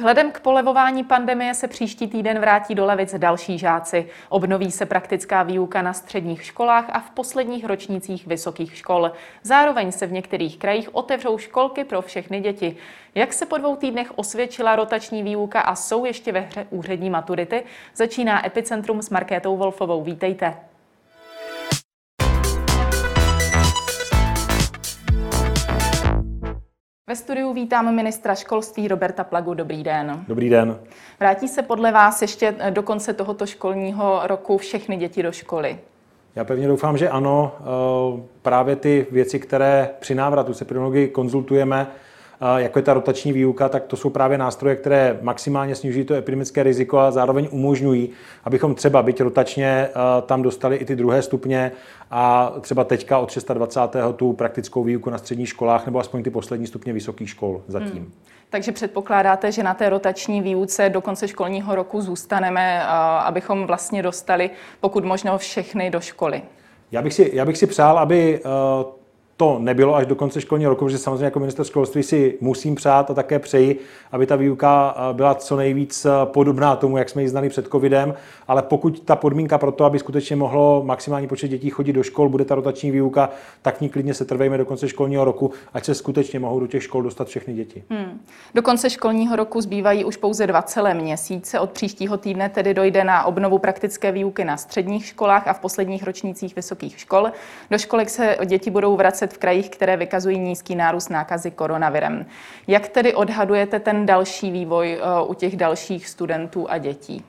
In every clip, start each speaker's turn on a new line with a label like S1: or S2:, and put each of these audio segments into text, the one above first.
S1: Vzhledem k polevování pandemie se příští týden vrátí do Levic další žáci. Obnoví se praktická výuka na středních školách a v posledních ročnících vysokých škol. Zároveň se v některých krajích otevřou školky pro všechny děti. Jak se po dvou týdnech osvědčila rotační výuka a jsou ještě ve hře úřední maturity, začíná Epicentrum s Markétou Wolfovou. Vítejte. Ve studiu vítám ministra školství Roberta Plagu. Dobrý den.
S2: Dobrý den.
S1: Vrátí se podle vás ještě do konce tohoto školního roku všechny děti do školy?
S2: Já pevně doufám, že ano. Eh, právě ty věci, které při návratu se epidemiologii konzultujeme, jako je ta rotační výuka, tak to jsou právě nástroje, které maximálně snižují to epidemické riziko a zároveň umožňují, abychom třeba, byť rotačně, tam dostali i ty druhé stupně a třeba teďka od 620. tu praktickou výuku na středních školách nebo aspoň ty poslední stupně vysokých škol zatím. Hmm.
S1: Takže předpokládáte, že na té rotační výuce do konce školního roku zůstaneme, abychom vlastně dostali pokud možno všechny do školy?
S2: Já bych si, já bych si přál, aby to nebylo až do konce školního roku, protože samozřejmě jako minister školství si musím přát a také přeji, aby ta výuka eh, byla co nejvíc eh, podobná tomu, jak jsme ji znali před covidem, ale pokud ta podmínka pro to, aby skutečně mohlo maximální počet dětí chodit do škol, bude ta rotační výuka, tak v ní klidně se trvejme do konce školního roku, ať se skutečně mohou do těch škol dostat všechny děti. Hmm.
S1: Do konce školního roku zbývají už pouze dva celé měsíce. Od příštího týdne tedy dojde na obnovu praktické výuky na středních školách a v posledních ročnících vysokých škol. Do školek se děti budou vracet v krajích, které vykazují nízký nárůst nákazy koronavirem. Jak tedy odhadujete ten další vývoj eh, u těch dalších studentů a dětí?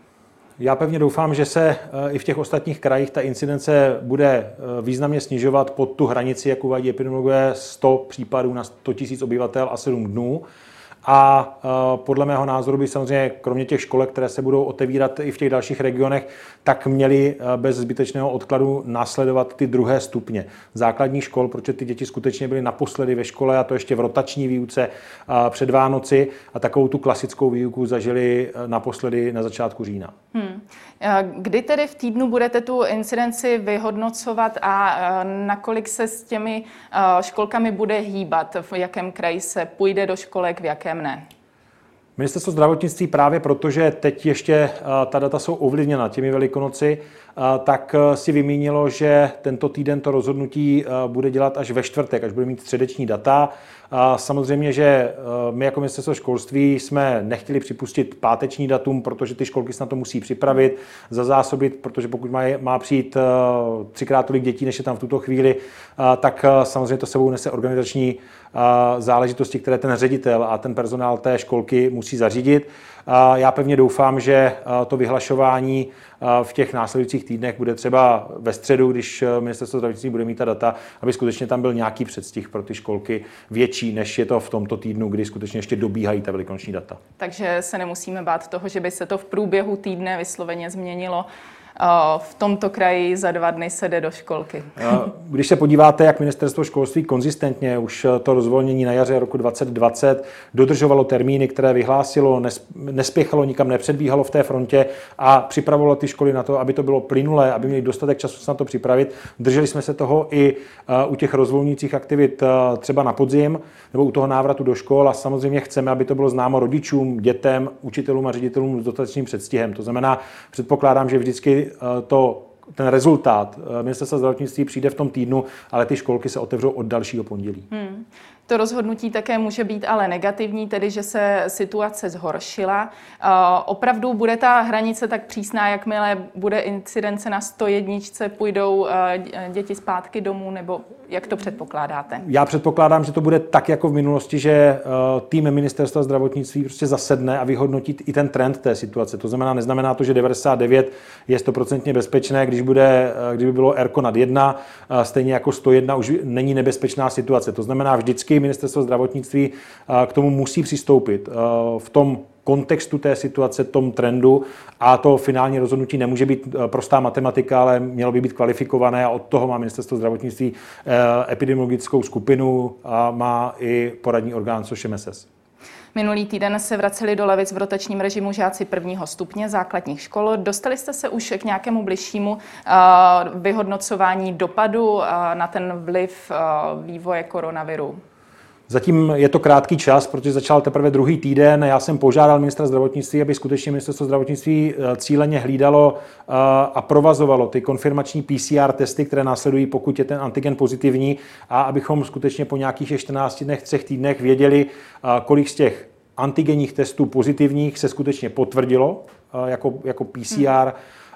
S2: Já pevně doufám, že se eh, i v těch ostatních krajích ta incidence bude eh, významně snižovat pod tu hranici, jak uvádí epidemiologové, 100 případů na 100 000 obyvatel a 7 dnů. A e, podle mého názoru by samozřejmě, kromě těch školek, které se budou otevírat i v těch dalších regionech, tak měli e, bez zbytečného odkladu následovat ty druhé stupně základní škol, protože ty děti skutečně byly naposledy ve škole a to ještě v rotační výuce e, před Vánoci a takovou tu klasickou výuku zažili naposledy na začátku října. Hmm.
S1: Kdy tedy v týdnu budete tu incidenci vyhodnocovat a nakolik se s těmi školkami bude hýbat? V jakém kraji se půjde do školek, v jakém ne?
S2: Ministerstvo zdravotnictví právě proto, že teď ještě ta data jsou ovlivněna těmi velikonoci, tak si vymínilo, že tento týden to rozhodnutí bude dělat až ve čtvrtek, až bude mít středeční data. Samozřejmě, že my jako ministerstvo školství jsme nechtěli připustit páteční datum, protože ty školky se na to musí připravit, zazásobit, protože pokud má, má přijít třikrát tolik dětí, než je tam v tuto chvíli, tak samozřejmě to sebou nese organizační záležitosti, které ten ředitel a ten personál té školky musí zařídit. Já pevně doufám, že to vyhlašování v těch následujících týdnech bude třeba ve středu, když ministerstvo zdravotnictví bude mít ta data, aby skutečně tam byl nějaký předstih pro ty školky větší, než je to v tomto týdnu, kdy skutečně ještě dobíhají ta velikonoční data.
S1: Takže se nemusíme bát toho, že by se to v průběhu týdne vysloveně změnilo v tomto kraji za dva dny se jde do školky.
S2: Když se podíváte, jak ministerstvo školství konzistentně už to rozvolnění na jaře roku 2020 dodržovalo termíny, které vyhlásilo, nespěchalo, nikam nepředbíhalo v té frontě a připravovalo ty školy na to, aby to bylo plynulé, aby měli dostatek času se na to připravit. Drželi jsme se toho i u těch rozvolňujících aktivit třeba na podzim nebo u toho návratu do škol a samozřejmě chceme, aby to bylo známo rodičům, dětem, učitelům a ředitelům s dostatečným předstihem. To znamená, předpokládám, že vždycky To ten rezultát eh, ministerstva zdravotnictví přijde v tom týdnu, ale ty školky se otevřou od dalšího pondělí. Hmm.
S1: To rozhodnutí také může být ale negativní, tedy že se situace zhoršila. Opravdu bude ta hranice tak přísná, jakmile bude incidence na 101, půjdou děti zpátky domů, nebo jak to předpokládáte?
S2: Já předpokládám, že to bude tak jako v minulosti, že tým ministerstva zdravotnictví prostě zasedne a vyhodnotí i ten trend té situace. To znamená, neznamená to, že 99 je stoprocentně bezpečné, když bude, kdyby bylo ERKO nad 1, stejně jako 101 už není nebezpečná situace. To znamená, vždycky ministerstvo zdravotnictví k tomu musí přistoupit v tom kontextu té situace, tom trendu a to finální rozhodnutí nemůže být eh, prostá matematika, ale mělo by být kvalifikované a od toho má ministerstvo zdravotnictví epidemiologickou skupinu a má i poradní orgán, což je MSS.
S1: Minulý týden se vraceli do Levic v rotačním režimu žáci prvního stupně základních škol. Dostali jste se už k nějakému bližšímu vyhodnocování dopadu na ten vliv vývoje koronaviru?
S2: Zatím je to krátký čas, protože začal teprve druhý týden. Já jsem požádal ministra zdravotnictví, aby skutečně ministerstvo zdravotnictví eh, cíleně hlídalo eh, a provazovalo ty konfirmační PCR testy, které následují, pokud je ten antigen pozitivní, a abychom skutečně po nějakých 14 dnech, třech týdnech věděli, eh, kolik z těch antigenních testů pozitivních se skutečně potvrdilo jako, jako PCR.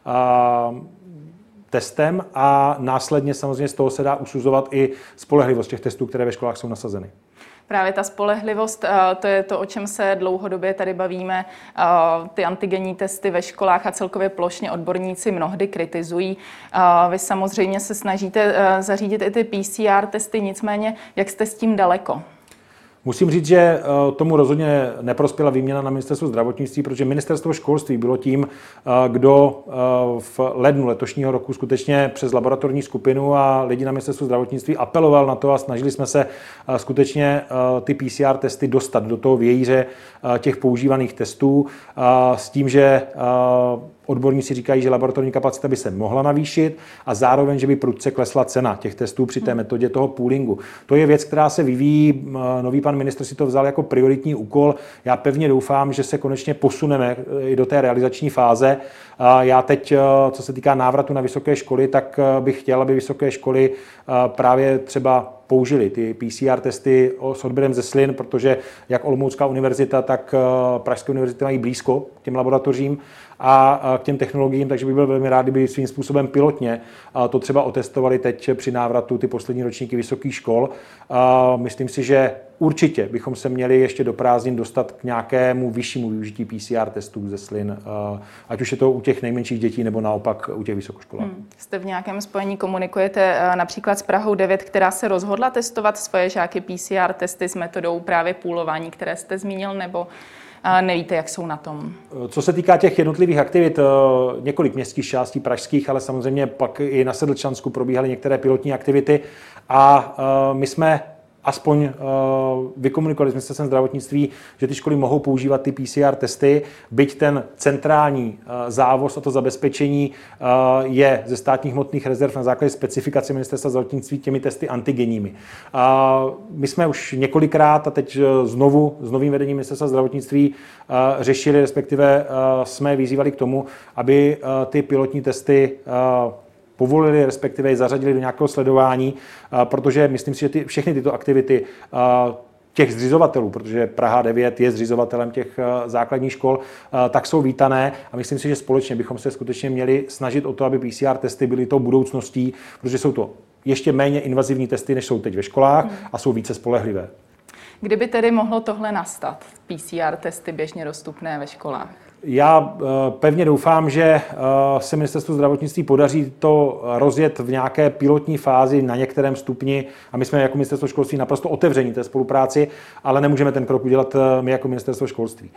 S2: Hmm testem a následně samozřejmě z toho se dá usuzovat i spolehlivost těch testů, které ve školách jsou nasazeny.
S1: Právě ta spolehlivost, eh, to je to, o čem se dlouhodobě tady bavíme. Eh, ty antigenní testy ve školách a celkově plošně odborníci mnohdy kritizují. Eh, vy samozřejmě se snažíte zařídit i ty PCR testy, nicméně jak jste s tím daleko?
S2: Musím říct, že eh, tomu rozhodně neprospěla výměna na ministerstvu zdravotnictví, protože ministerstvo školství bylo tím, eh, kdo eh, v lednu letošního roku skutečně přes laboratorní skupinu a lidi na ministerstvu zdravotnictví apeloval na to a snažili jsme se skutečně ty PCR testy dostat do toho vějíře těch používaných testů s tím, že Odborníci říkají, že laboratorní kapacita by se mohla navýšit a zároveň, že by prudce klesla cena těch testů při té hmm. metodě toho poolingu. To je věc, která se vyvíjí. Nový pan ministr si to vzal jako prioritní úkol. Já pevně doufám, že se konečně posuneme eh, i do té realizační fáze. Já teď, eh, co se týká návratu na vysoké školy, tak eh, bych chtěl, aby vysoké školy právě třeba použili ty PCR testy s odběrem ze slin, protože jak Olomoucká univerzita, tak Pražské univerzity mají blízko k těm laboratořím a k těm technologiím, takže bych byl velmi rád, kdyby svým způsobem pilotně to třeba otestovali teď při návratu ty poslední ročníky vysokých škol. Myslím si, že určitě bychom se měli ještě do prázdnin dostat k nějakému vyššímu využití PCR testů ze slin, ať už je to u těch nejmenších dětí nebo naopak u těch vysokoškolák. Hmm.
S1: Jste v nějakém spojení, komunikujete například s Prahou 9, která se rozhodla testovat svoje žáky PCR testy s metodou právě půlování, které jste zmínil, nebo nevíte, jak jsou na tom.
S2: Co se týká těch jednotlivých aktivit, eh, několik městských částí pražských, ale samozřejmě pak i na Sedlčansku probíhaly některé pilotní aktivity a eh, my jsme aspoň uh, vykomunikovali s ministerstvem zdravotnictví, že ty školy mohou používat ty PCR testy, byť ten centrální uh, závoz a to zabezpečení uh, je ze státních hmotných rezerv na základě specifikace ministerstva zdravotnictví těmi testy antigenními. Uh, my jsme už několikrát a teď znovu s novým vedením ministerstva zdravotnictví uh, řešili, respektive uh, jsme vyzývali k tomu, aby uh, ty pilotní testy uh, povolili, respektive je zařadili do nějakého sledování, protože myslím si, že ty, všechny tyto aktivity těch zřizovatelů, protože Praha 9 je zřizovatelem těch základních škol, tak jsou vítané a myslím si, že společně bychom se skutečně měli snažit o to, aby PCR testy byly tou budoucností, protože jsou to ještě méně invazivní testy, než jsou teď ve školách hmm. a jsou více spolehlivé.
S1: Kdyby tedy mohlo tohle nastat, PCR testy běžně dostupné ve školách?
S2: Já eh, pevně doufám, že eh, se ministerstvu zdravotnictví podaří to rozjet v nějaké pilotní fázi na některém stupni a my jsme jako ministerstvo školství naprosto otevření té spolupráci, ale nemůžeme ten krok udělat eh, my jako ministerstvo školství.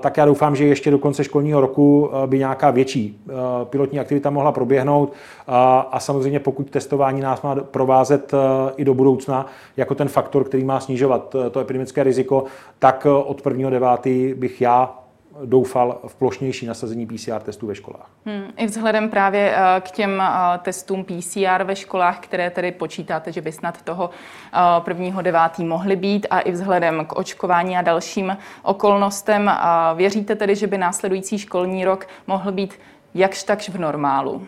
S2: Tak já doufám, že ještě do konce školního roku by nějaká větší pilotní aktivita mohla proběhnout a samozřejmě pokud testování nás má provázet i do budoucna jako ten faktor, který má snižovat to epidemické riziko, tak od 1.9. bych já doufal v plošnější nasazení PCR testů ve školách.
S1: Hmm, I vzhledem právě eh, k těm eh, testům PCR ve školách, které tedy počítáte, že by snad toho eh, prvního devátý mohly být a i vzhledem k očkování a dalším okolnostem, věříte tedy, že by následující školní rok mohl být jakž takž v normálu?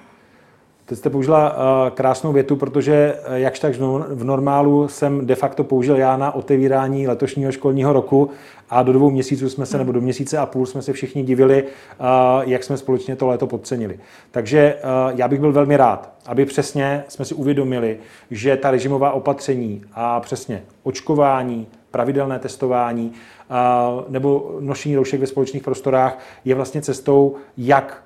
S2: Teď jste použila uh, krásnou větu, protože uh, jakž tak v normálu jsem de facto použil já na otevírání letošního školního roku a do dvou měsíců jsme se, nebo do měsíce a půl jsme se všichni divili, uh, jak jsme společně to léto podcenili. Takže já bych byl velmi rád, aby přesně jsme si uvědomili, že ta režimová opatření a přesně očkování, pravidelné testování nebo nošení roušek ve společných prostorách je vlastně cestou, jak Eh,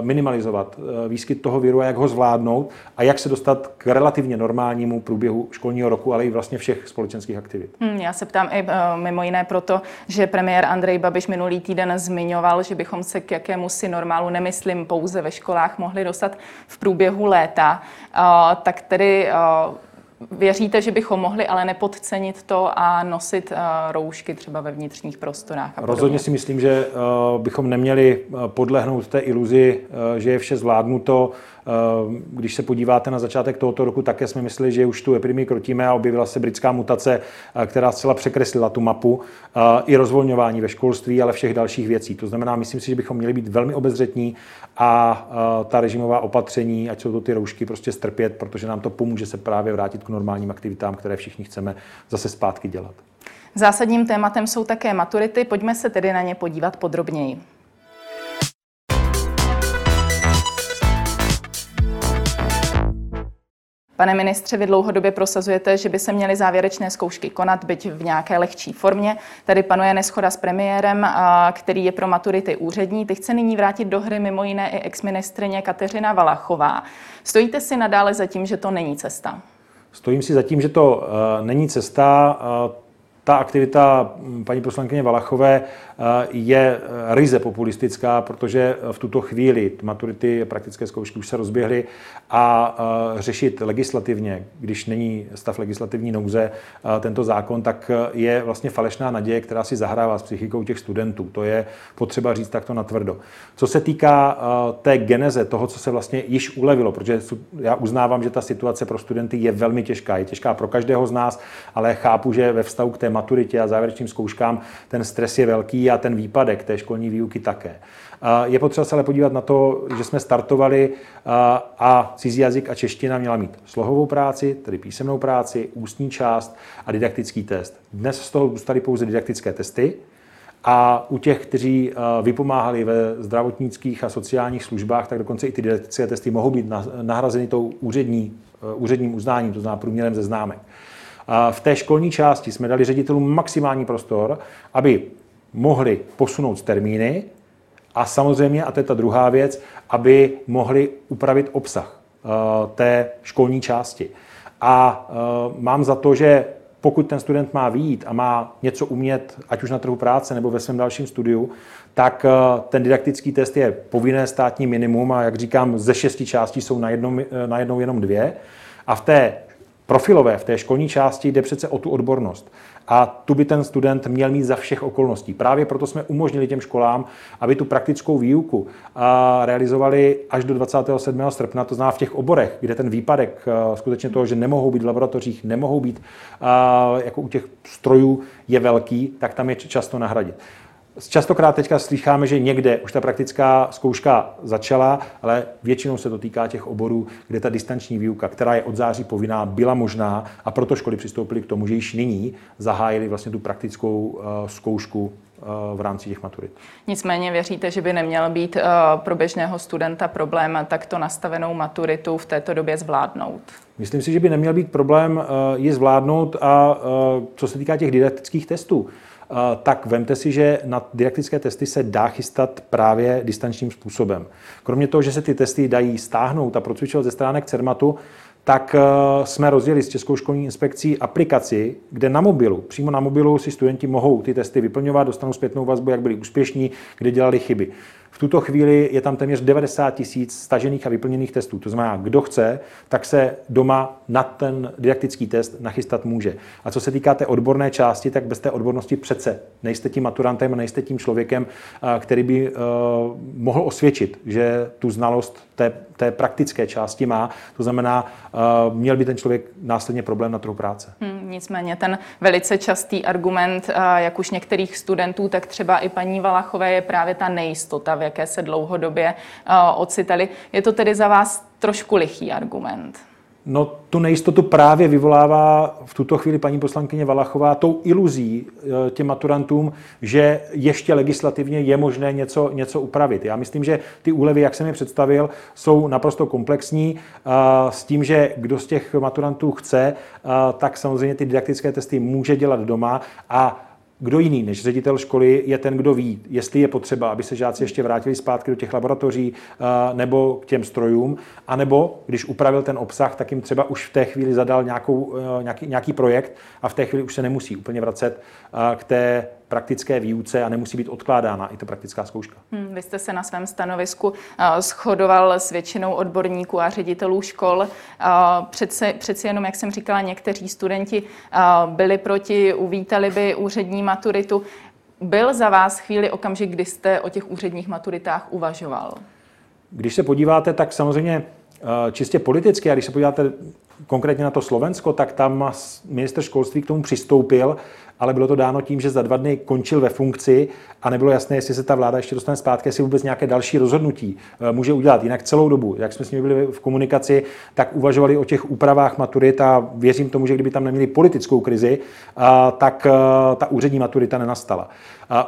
S2: minimalizovat eh, výskyt toho viru a jak ho zvládnout a jak se dostat k relativně normálnímu průběhu školního roku, ale i vlastně všech společenských aktivit.
S1: Hmm, já se ptám i uh, mimo jiné proto, že premiér Andrej Babiš minulý týden zmiňoval, že bychom se k jakému si normálu, nemyslím pouze ve školách, mohli dostat v průběhu léta. Tak tedy Věříte, že bychom mohli ale nepodcenit to a nosit uh, roušky třeba ve vnitřních prostorách? A
S2: Rozhodně si myslím, že uh, bychom neměli podlehnout té iluzi, že je vše zvládnuto. Uh, když se podíváte na začátek tohoto roku, také jsme mysleli, že už tu epidemii krotíme a objevila se britská mutace, uh, která zcela překreslila tu mapu uh, i rozvolňování ve školství, ale všech dalších věcí. To znamená, myslím si, že bychom měli být velmi obezřetní a ta režimová opatření, ať jsou to ty roušky, prostě strpět, protože nám to pomůže se právě vrátit k normálním aktivitám, které všichni chceme zase zpátky dělat.
S1: Zásadním tématem jsou také maturity, pojďme se tedy na ně podívat podrobněji. Pane ministře, vy dlouhodobě prosazujete, že by se měly závěrečné zkoušky konat, byť v nějaké lehčí formě. Tady panuje neschoda s premiérem, který je pro maturity úřední. Teď chce nyní vrátit do hry mimo jiné i exministrině Kateřina Valachová. Stojíte si nadále za tím, že to není cesta?
S2: Stojím si za tím, že to uh, není cesta. Ta aktivita paní poslankyně Valachové Eh, je eh, ryze populistická, protože v tuto chvíli maturity praktické zkoušky už se rozběhly a eh, řešit legislativně, když není stav legislativní nouze tento zákon, tak je vlastně falešná naděje, která si zahrává s psychikou těch studentů. To je potřeba říct takto natvrdo. Co se týká té geneze, toho, co se vlastně již ulevilo, protože já uznávám, že ta situace pro studenty je velmi těžká. Je těžká pro každého z nás, ale chápu, že ve vztahu k té maturitě a závěrečným zkouškám ten stres je velký a ten výpadek té školní výuky také. Je potřeba se ale podívat na to, že jsme startovali a cizí jazyk a čeština měla mít slohovou práci, tedy písemnou práci, ústní část a didaktický test. Dnes z toho zůstaly pouze didaktické testy, a u těch, kteří vypomáhali ve zdravotnických a sociálních službách, tak dokonce i ty didaktické testy mohou být nahrazeny tou úřední, úředním uznáním, to znamená průměrem ze známek. V té školní části jsme dali ředitelům maximální prostor, aby mohli posunout termíny a samozřejmě, a to je ta druhá věc, aby mohli upravit obsah eh, té školní části. A eh, mám za to, že pokud ten student má výjít a má něco umět, ať už na trhu práce nebo ve svém dalším studiu, tak eh, ten didaktický test je povinné státní minimum a jak říkám, ze šesti částí jsou na, jednom, na jednou jenom dvě. A v té profilové, v té školní části jde přece o tu odbornost. A tu by ten student měl mít za všech okolností. Právě proto jsme umožnili těm školám, aby tu praktickou výuku realizovali až do 27. srpna, to znamená v těch oborech, kde ten výpadek skutečně toho, že nemohou být v laboratořích, nemohou být jako u těch strojů, je velký, tak tam je často nahradit. Častokrát teďka slycháme, že někde už ta praktická zkouška začala, ale většinou se to týká těch oborů, kde ta distanční výuka, která je od září povinná, byla možná a proto školy přistoupily k tomu, že již nyní zahájili vlastně tu praktickou eh, zkoušku eh, v rámci těch maturit.
S1: Nicméně věříte, že by neměl být eh, pro běžného studenta problém takto nastavenou maturitu v této době zvládnout?
S2: Myslím si, že by neměl být problém ji zvládnout a co se týká těch didaktických testů, tak vemte si, že na didaktické testy se dá chystat právě distančním způsobem. Kromě toho, že se ty testy dají stáhnout a procvičovat ze stránek CERMATu, tak eh, jsme rozjeli s Českou školní inspekcí aplikaci, kde na mobilu, přímo na mobilu si studenti mohou ty testy vyplňovat, dostanou zpětnou vazbu, jak byli úspěšní, kde dělali chyby. V tuto chvíli je tam téměř 90 tisíc stažených a vyplněných testů. To znamená, kdo chce, tak se doma na ten didaktický test nachystat může. A co se týká té odborné části, tak bez té odbornosti přece nejste tím maturantem, nejste tím člověkem, který by uh, mohl osvědčit, že tu znalost té, té praktické části má. To znamená, uh, měl by ten člověk následně problém na trhu práce.
S1: Hmm, nicméně ten velice častý argument, jak už některých studentů, tak třeba i paní Valachové, je právě ta nejistota, jaké se dlouhodobě uh, ocitali. Je to tedy za vás trošku lichý argument?
S2: No, tu nejistotu právě vyvolává v tuto chvíli paní poslankyně Valachová tou iluzí eh, těm maturantům, že ještě legislativně je možné něco, něco upravit. Já myslím, že ty úlevy, jak jsem je představil, jsou naprosto komplexní eh, s tím, že kdo z těch maturantů chce, eh, tak samozřejmě ty didaktické testy může dělat doma a kdo jiný než ředitel školy je ten, kdo ví, jestli je potřeba, aby se žáci ještě vrátili zpátky do těch laboratoří eh, nebo k těm strojům, anebo když upravil ten obsah, tak jim třeba už v té chvíli zadal nějakou, eh, nějaký, nějaký projekt a v té chvíli už se nemusí úplně vracet eh, k té praktické výuce a nemusí být odkládána i ta praktická zkouška.
S1: Hmm, vy jste se na svém stanovisku uh, shodoval s většinou odborníků a ředitelů škol. Uh, přece, přeci jenom, jak jsem říkala, někteří studenti uh, byli proti, uvítali by úřední maturitu. Byl za vás chvíli okamžik, kdy jste o těch úředních maturitách uvažoval?
S2: Když se podíváte, tak samozřejmě čistě politicky, a když se podíváte konkrétně na to Slovensko, tak tam minister školství k tomu přistoupil, ale bylo to dáno tím, že za dva dny končil ve funkci a nebylo jasné, jestli se ta vláda ještě dostane zpátky, jestli vůbec nějaké další rozhodnutí eh, může udělat. Jinak celou dobu, jak jsme s nimi byli v komunikaci, tak uvažovali o těch úpravách maturit a věřím tomu, že kdyby tam neměli politickou krizi, eh, tak eh, ta úřední maturita nenastala.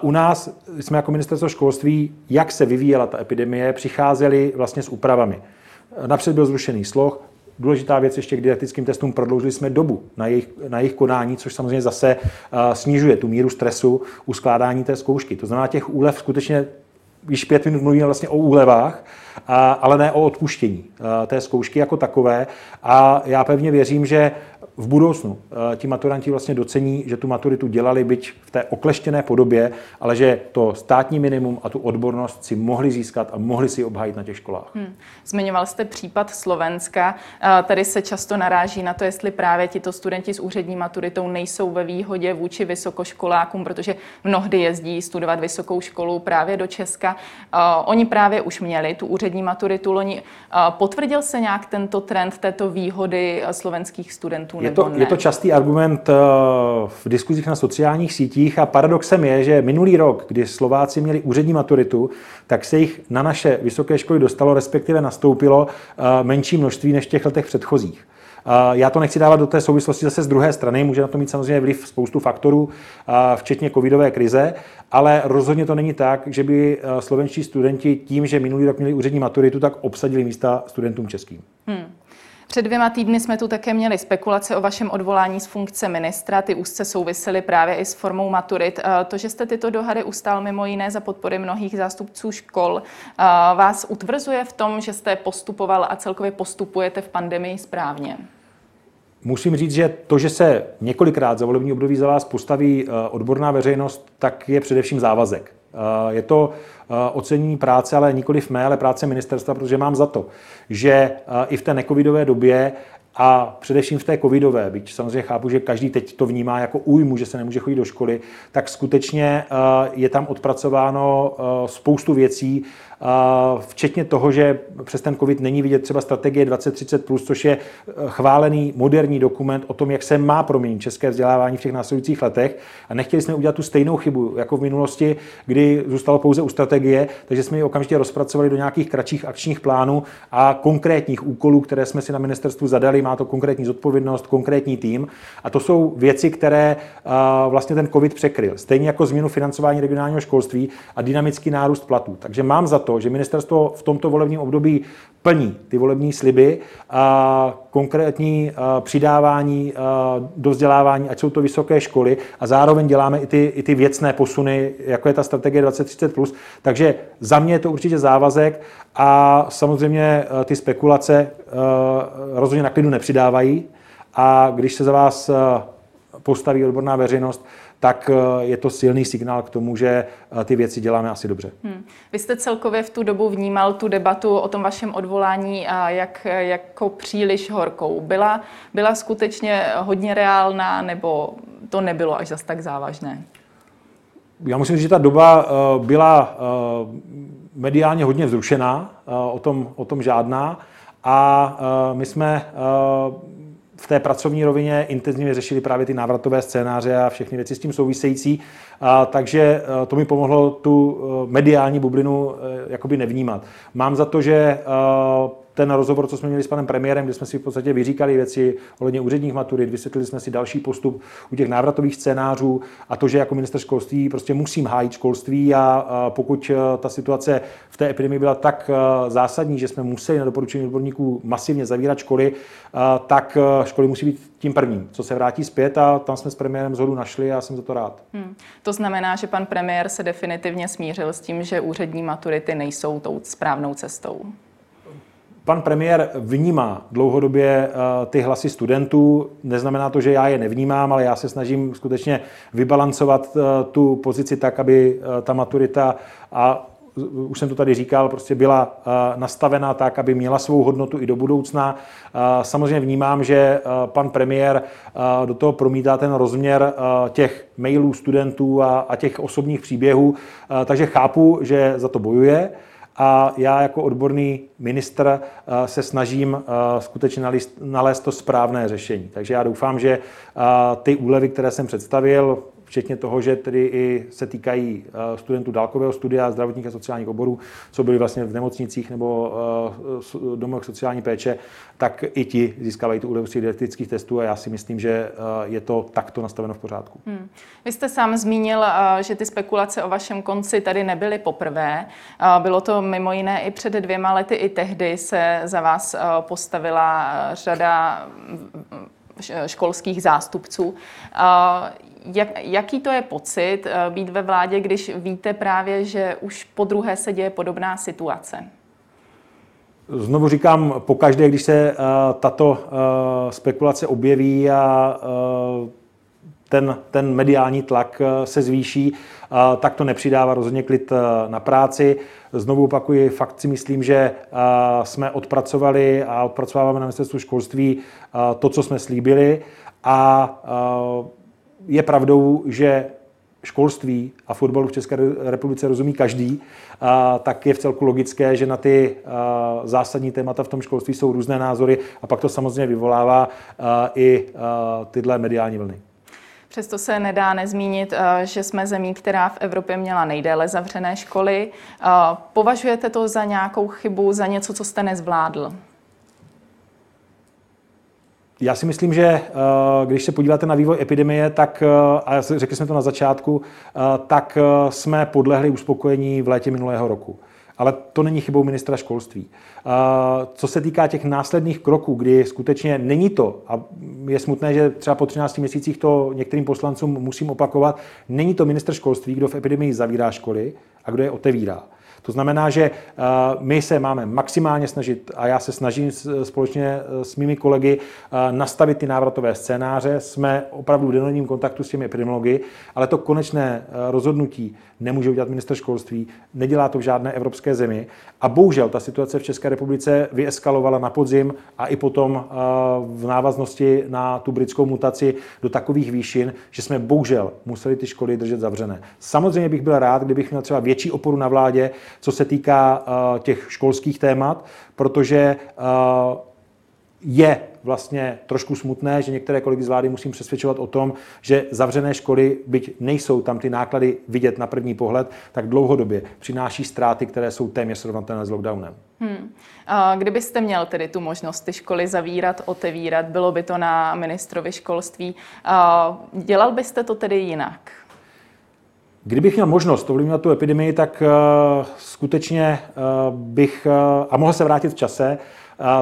S2: U nás jsme jako ministerstvo školství, jak se vyvíjela ta epidemie, přicházeli vlastně s úpravami. Napřed byl zrušený sloh, Důležitá věc ještě k didaktickým testům, prodloužili jsme dobu na jejich, na jejich konání, což samozřejmě zase uh, snižuje tu míru stresu u skládání té zkoušky. To znamená, těch úlev skutečně již pět minut mluvíme vlastně o úlevách, ale ne o odpuštění té zkoušky jako takové. A já pevně věřím, že v budoucnu eh, ti maturanti vlastně docení, že tu maturitu dělali byť v té okleštěné podobě, ale že to státní minimum a tu odbornost si mohli získat a mohli si obhájit na těch školách. Hmm.
S1: Zmiňoval jste případ Slovenska. Eh, tady se často naráží na to, jestli právě tito studenti s úřední maturitou nejsou ve výhodě vůči vysokoškolákům, protože mnohdy jezdí studovat vysokou školu právě do Česka. Eh, oni právě už měli tu úřední maturitu loni. Potvrdil se nějak tento trend této výhody slovenských studentů?
S2: Je to,
S1: ne?
S2: Je to častý argument eh, v diskuzích na sociálních sítích a paradoxem je, že minulý rok, kdy Slováci měli úřední maturitu, tak se jich na naše vysoké školy dostalo, respektive nastoupilo eh, menší množství než v těch letech předchozích. Eh, já to nechci dávat do té souvislosti zase z druhé strany, může na to mít samozřejmě vliv spoustu faktorů, včetně covidové krize, ale rozhodně to není tak, že by slovenští studenti tím, že minulý rok měli úřední maturitu, tak obsadili místa studentům českým. Hmm.
S1: Před dvěma týdny jsme tu také měli spekulace o vašem odvolání z funkce ministra. Ty úzce souvisely právě i s formou maturit. Eh, to, že jste tyto dohady ustál mimo jiné za podpory mnohých zástupců škol, eh, vás utvrzuje v tom, že jste postupoval a celkově postupujete v pandemii správně?
S2: Musím říct, že to, že se několikrát za volební období za vás postaví eh, odborná veřejnost, tak je především závazek. Je to ocenění práce, ale nikoli v mé, ale práce ministerstva, protože mám za to, že i v té necovidové době a především v té covidové, byť samozřejmě chápu, že každý teď to vnímá jako újmu, že se nemůže chodit do školy, tak skutečně je tam odpracováno spoustu věcí, včetně toho, že přes ten COVID není vidět třeba strategie 2030+, což je eh, chválený moderní dokument o tom, jak se má proměnit české vzdělávání v těch následujících letech. A nechtěli jsme udělat tu stejnou chybu jako v minulosti, kdy zůstalo pouze u strategie, takže jsme ji okamžitě rozpracovali do nějakých kratších akčních plánů a konkrétních úkolů, které jsme si na ministerstvu zadali. Má to konkrétní zodpovědnost, konkrétní tým. A to jsou věci, které vlastně ten COVID překryl. Stejně jako změnu financování regionálního školství a dynamický nárůst platů. Takže mám za to, že ministerstvo v tomto volebním období plní ty volební sliby a konkrétní přidávání do vzdělávání, ať jsou to vysoké školy a zároveň děláme i ty, i ty věcné posuny, jako je ta strategie 2030+. Takže za mě je to určitě závazek a samozřejmě ty spekulace rozhodně na klidu nepřidávají a když se za vás postaví odborná veřejnost, tak eh, je to silný signál k tomu, že eh, ty věci děláme asi dobře. Hmm.
S1: Vy jste celkově v tu dobu vnímal tu debatu o tom vašem odvolání a jak, jako příliš horkou. Byla, byla skutečně hodně reálná nebo to nebylo až zas tak závažné?
S2: Já musím říct, že ta doba eh, byla mediálně hodně vzrušená, o tom, o tom žádná. A my jsme v té pracovní rovině intenzivně řešili právě ty návratové scénáře a všechny věci s tím související. A, takže to mi pomohlo tu mediální bublinu e, jakoby nevnímat. Mám za to, že ten rozhovor, co jsme měli s panem premiérem, kde jsme si v podstatě vyříkali věci ohledně úředních maturit, vysvětlili jsme si další postup u těch návratových scénářů a to, že jako minister školství prostě musím hájit školství a pokud e, ta situace v té epidemii byla tak e, zásadní, že jsme museli na doporučení odborníků masivně zavírat školy, e, tak školy musí být tím prvním, co se vrátí zpět a tam jsme s premiérem zhodu našli a jsem za to rád. Hmm.
S1: To znamená, že pan premiér se definitivně smířil s tím, že úřední maturity nejsou tou správnou cestou
S2: Pan premiér vnímá dlouhodobě ty hlasy studentů. Neznamená to, že já je nevnímám, ale já se snažím skutečně vybalancovat tu pozici tak, aby ta maturita a už jsem to tady říkal, prostě byla nastavená tak, aby měla svou hodnotu i do budoucna. Samozřejmě vnímám, že pan premiér do toho promítá ten rozměr těch mailů studentů a těch osobních příběhů, takže chápu, že za to bojuje a já jako odborný ministr se snažím skutečně nalézt to správné řešení. Takže já doufám, že ty úlevy, které jsem představil, včetně toho, že tedy i se týkají eh, studentů dálkového studia, zdravotních a sociálních oborů, co byli vlastně v nemocnicích nebo eh, domovech sociální péče, tak i ti získávají tu úlevu didaktických testů a já si myslím, že eh, je to takto nastaveno v pořádku. Hmm.
S1: Vy jste sám zmínil, že ty spekulace o vašem konci tady nebyly poprvé. Bylo to mimo jiné i před dvěma lety, i tehdy se za vás postavila řada školských zástupců. Jak, jaký to je pocit eh, být ve vládě, když víte právě, že už po druhé se děje podobná situace?
S2: Znovu říkám, pokaždé, když se uh, tato uh, spekulace objeví a ten, ten mediální tlak se zvýší, tak to nepřidává rozhodně klid na práci. Znovu opakuji, fakt si myslím, že jsme odpracovali a odpracováváme na ministerstvu školství to, co jsme slíbili a je pravdou, že školství a fotbalu v České republice rozumí každý, tak je v celku logické, že na ty zásadní témata v tom školství jsou různé názory a pak to samozřejmě vyvolává i tyhle mediální vlny.
S1: Přesto se nedá nezmínit, že jsme zemí, která v Evropě měla nejdéle zavřené školy. Považujete to za nějakou chybu, za něco, co jste nezvládl?
S2: Já si myslím, že eh, když se podíváte na vývoj epidemie, tak, eh, a řekli jsme to na začátku, eh, tak jsme podlehli uspokojení v létě minulého roku. Ale to není chybou ministra školství. Co se týká těch následných kroků, kdy skutečně není to, a je smutné, že třeba po 13 měsících to některým poslancům musím opakovat, není to minister školství, kdo v epidemii zavírá školy a kdo je otevírá. To znamená, že eh, my se máme maximálně snažit, a já se snažím společně eh, s mými kolegy eh, nastavit ty návratové scénáře. Jsme opravdu v denodenním kontaktu s těmi epidemiology, ale to konečné rozhodnutí nemůže udělat minister školství, nedělá to v žádné evropské zemi. A bohužel ta situace v České republice vyeskalovala na podzim a i potom v návaznosti na tu britskou mutaci do takových výšin, že jsme bohužel museli ty školy držet zavřené. Samozřejmě bych byl rád, kdybych měl třeba větší oporu na vládě, co se týká uh, těch školských témat, protože uh, je vlastně trošku smutné, že některé kolegy z vlády musím přesvědčovat o tom, že zavřené školy, byť nejsou tam ty náklady vidět na první pohled, tak dlouhodobě přináší ztráty, které jsou téměř srovnatelné s lockdownem. Hmm.
S1: A kdybyste měl tedy tu možnost ty školy zavírat, otevírat, bylo by to na ministrovi školství. Dělal byste to tedy jinak?
S2: Kdybych měl možnost ovlivňovat tu epidemii, tak uh, skutečně uh, bych, uh, a mohl se vrátit v čase,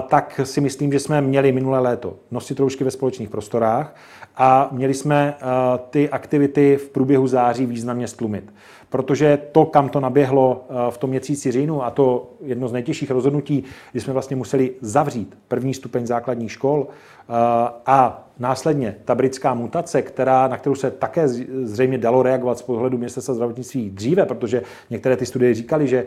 S2: tak si myslím, že jsme měli minulé léto nosit roušky ve společných prostorách a měli jsme ty aktivity v průběhu září významně stlumit. Protože to, kam to naběhlo v tom měsíci říjnu, a to jedno z nejtěžších rozhodnutí, kdy jsme vlastně museli zavřít první stupeň základních škol a Následně ta britská mutace, která, na kterou se také zřejmě dalo reagovat z pohledu ministerstva zdravotnictví dříve, protože některé ty studie říkaly, že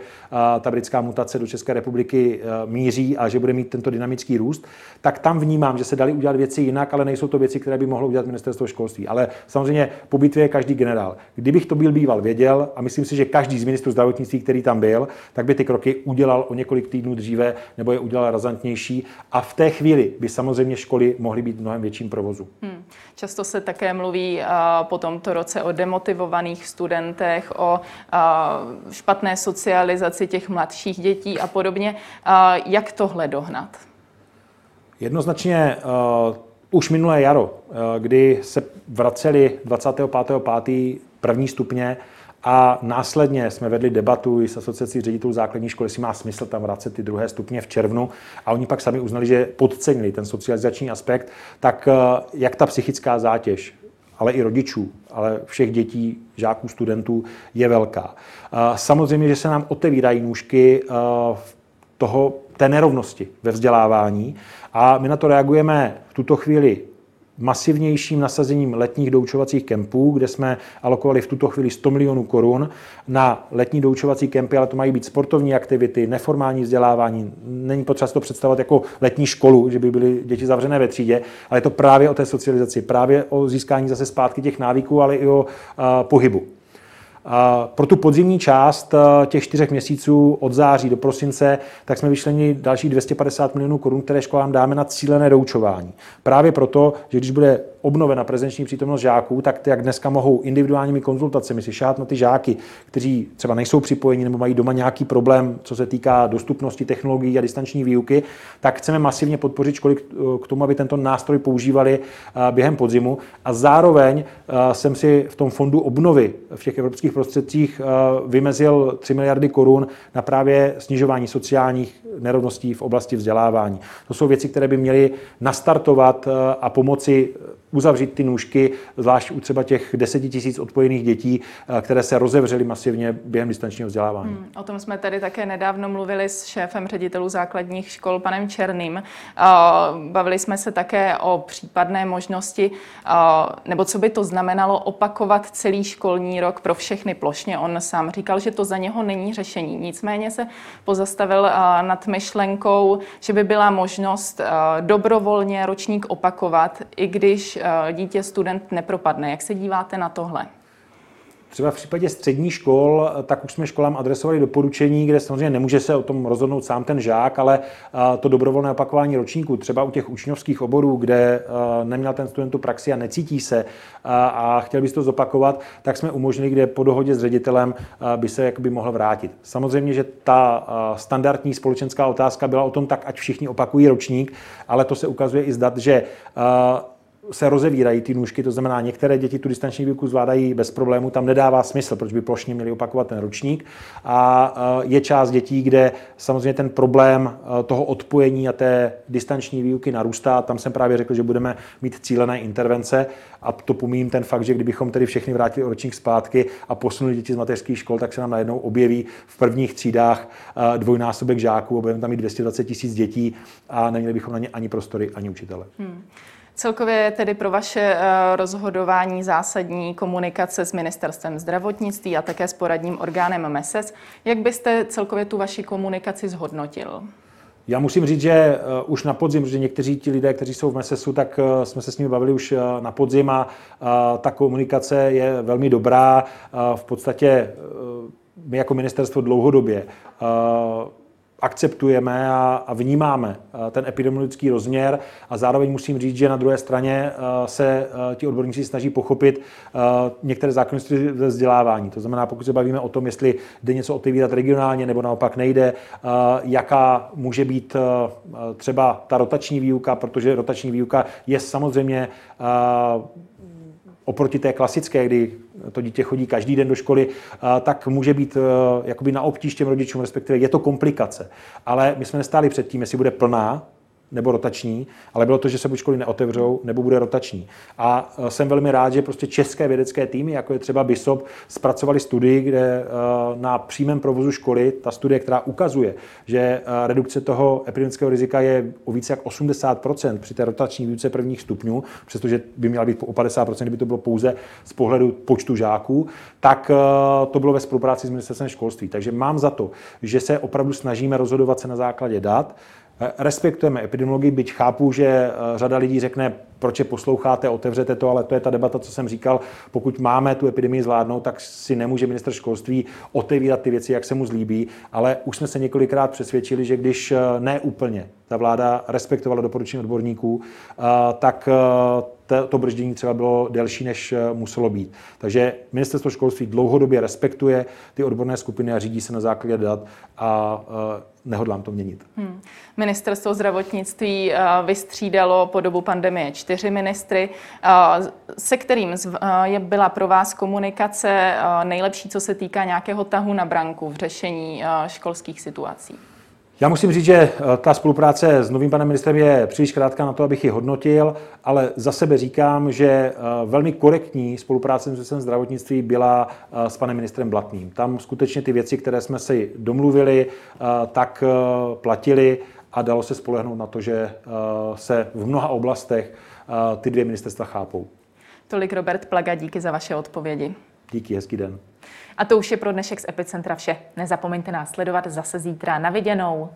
S2: ta britská mutace do České republiky e, míří a že bude mít tento dynamický růst, tak tam vnímám, že se dali udělat věci jinak, ale nejsou to věci, které by mohlo udělat ministerstvo školství. Ale samozřejmě po bitvě je každý generál. Kdybych to byl býval věděl, a myslím si, že každý z ministrů zdravotnictví, který tam byl, tak by ty kroky udělal o několik týdnů dříve nebo je udělal razantnější. A v té chvíli by samozřejmě školy mohly být mnohem větším provozu. Hmm.
S1: Často se také mluví uh, po tomto roce o demotivovaných studentech, o uh, špatné socializaci těch mladších dětí a podobně. Uh, jak tohle dohnat?
S2: Jednoznačně uh, už minulé jaro, uh, kdy se vraceli 25.5. první stupně, a následně jsme vedli debatu i s asociací ředitelů základní školy, jestli má smysl tam vracet ty druhé stupně v červnu. A oni pak sami uznali, že podcenili ten socializační aspekt. Tak eh, jak ta psychická zátěž, ale i rodičů, ale všech dětí, žáků, studentů je velká. Eh, samozřejmě, že se nám otevírají nůžky eh, toho, té nerovnosti ve vzdělávání. A my na to reagujeme v tuto chvíli masivnějším nasazením letních doučovacích kempů, kde jsme alokovali v tuto chvíli 100 milionů korun na letní doučovací kempy, ale to mají být sportovní aktivity, neformální vzdělávání. Není potřeba to představovat jako letní školu, že by byly děti zavřené ve třídě, ale je to právě o té socializaci, právě o získání zase zpátky těch návyků, ale i o uh, pohybu. Pro tu podzimní část eh, těch čtyřech měsíců od září do prosince, tak jsme vyšleni další 250 milionů korun, které školám dáme na cílené doučování. Právě proto, že když bude obnovena prezenční přítomnost žáků, tak jak dneska mohou individuálními konzultacemi si šát na ty žáky, kteří třeba nejsou připojeni nebo mají doma nějaký problém, co se týká dostupnosti technologií a distanční výuky, tak chceme masivně podpořit školy k tomu, aby tento nástroj používali eh, během podzimu. A zároveň eh, jsem si v tom fondu obnovy v těch evropských prostředcích eh, vymezil 3 miliardy korun na právě snižování sociálních nerovností v oblasti vzdělávání. To jsou věci, které by měly nastartovat a pomoci uzavřít ty nůžky, zvlášť u třeba těch deseti tisíc odpojených dětí, eh, které se rozevřely masivně během distančního vzdělávání. Hmm,
S1: o tom jsme tady také nedávno mluvili s šéfem ředitelů základních škol, panem Černým. Bavili jsme se také o případné možnosti, nebo co by to znamenalo opakovat celý školní rok pro všechny plošně. On sám říkal, že to za něho není řešení. Nicméně se pozastavil nad myšlenkou, že by byla možnost dobrovolně ročník opakovat, i když Eh, dítě, student nepropadne. Jak se díváte na tohle?
S2: Třeba v případě středních škol, eh, tak už jsme školám adresovali doporučení, kde samozřejmě nemůže se o tom rozhodnout sám ten žák, ale eh, to dobrovolné opakování ročníku, třeba u těch učňovských oborů, kde neměl ten student tu praxi a necítí se a chtěl by to zopakovat, tak jsme umožnili, kde po dohodě s ředitelem by se jakoby mohl vrátit. Samozřejmě, že ta standardní společenská otázka byla o tom, tak ať všichni opakují ročník, ale to se ukazuje i zdat, že se rozevírají ty nůžky, to znamená, některé děti tu distanční výuku zvládají bez problému, tam nedává smysl, proč by plošně měli opakovat ten ročník. A je část dětí, kde samozřejmě ten problém toho odpojení a té distanční výuky narůstá. Tam jsem právě řekl, že budeme mít cílené intervence a to pomím ten fakt, že kdybychom tedy všechny vrátili o ročník zpátky a posunuli děti z mateřských škol, tak se nám najednou objeví v prvních třídách dvojnásobek žáků, budeme tam mít 220 tisíc dětí a neměli bychom na ně ani prostory, ani učitele. Hmm.
S1: Celkově je tedy pro vaše eh, rozhodování zásadní komunikace s ministerstvem zdravotnictví a také s poradním orgánem MESES. Jak byste celkově tu vaši komunikaci zhodnotil?
S2: Já musím říct, že uh, už na podzim, že někteří ti lidé, kteří jsou v MESESu, tak uh, jsme se s nimi bavili už na podzim a ta komunikace je velmi dobrá. V podstatě my jako ministerstvo dlouhodobě akceptujeme a, a vnímáme eh, ten epidemiologický rozměr a zároveň musím říct, že na druhé straně eh, se eh, ti odborníci snaží pochopit některé zákonnosti ve vzdělávání. To znamená, pokud se bavíme o tom, jestli jde něco otevírat regionálně nebo naopak nejde, jaká může být třeba ta rotační výuka, protože rotační výuka je samozřejmě oproti té klasické, kdy to dítě chodí každý den do školy, tak může být e, jakoby na obtíž těm rodičům, respektive je to komplikace. Ale my jsme nestáli před tím, jestli bude plná nebo rotační, ale bylo to, že se buď školy neotevřou, nebo bude rotační. A e, jsem velmi rád, že prostě české vědecké týmy, jako je třeba BISOP, zpracovali studii, kde e, na přímém provozu školy, ta studie, která ukazuje, že e, redukce toho epidemického rizika je o více jak 80% při té rotační výuce prvních stupňů, přestože by měla být o 50%, kdyby to bylo pouze z pohledu počtu žáků, tak to bylo ve spolupráci s ministerstvem školství. Takže mám za to, že se opravdu snažíme rozhodovat se na základě dat, Respektujeme epidemiologii, byť chápu, že eh, řada lidí řekne, proč je posloucháte, otevřete to, ale to je ta debata, co jsem říkal. Pokud máme tu epidemii zvládnout, tak si nemůže minister školství otevírat ty věci, jak se mu zlíbí, ale už jsme se několikrát přesvědčili, že když eh, ne úplně ta vláda respektovala doporučení odborníků, eh, tak to brždění třeba bylo delší, než muselo být. Takže ministerstvo školství dlouhodobě respektuje ty odborné skupiny a řídí se na základě dat a nehodlám to měnit. Hmm.
S1: Ministerstvo zdravotnictví eh, vystřídalo po dobu pandemie čtyři ministry, eh, se kterým je byla pro vás komunikace eh, nejlepší, co se týká nějakého tahu na branku v řešení školských situací?
S2: Já musím říct, že eh, ta spolupráce s novým panem ministrem je příliš krátká na to, abych ji hodnotil, ale za sebe říkám, že eh, velmi korektní spolupráce s zdravotnictví byla eh, s panem ministrem Blatným. Tam skutečně ty věci, které jsme si domluvili, tak platili a dalo se spolehnout na to, že se v mnoha oblastech ty dvě ministerstva chápou.
S1: Tolik Robert Plaga, díky za vaše odpovědi.
S2: Díky, hezký den.
S1: A to už je pro dnešek z Epicentra vše. Nezapomeňte nás sledovat zase zítra na viděnou.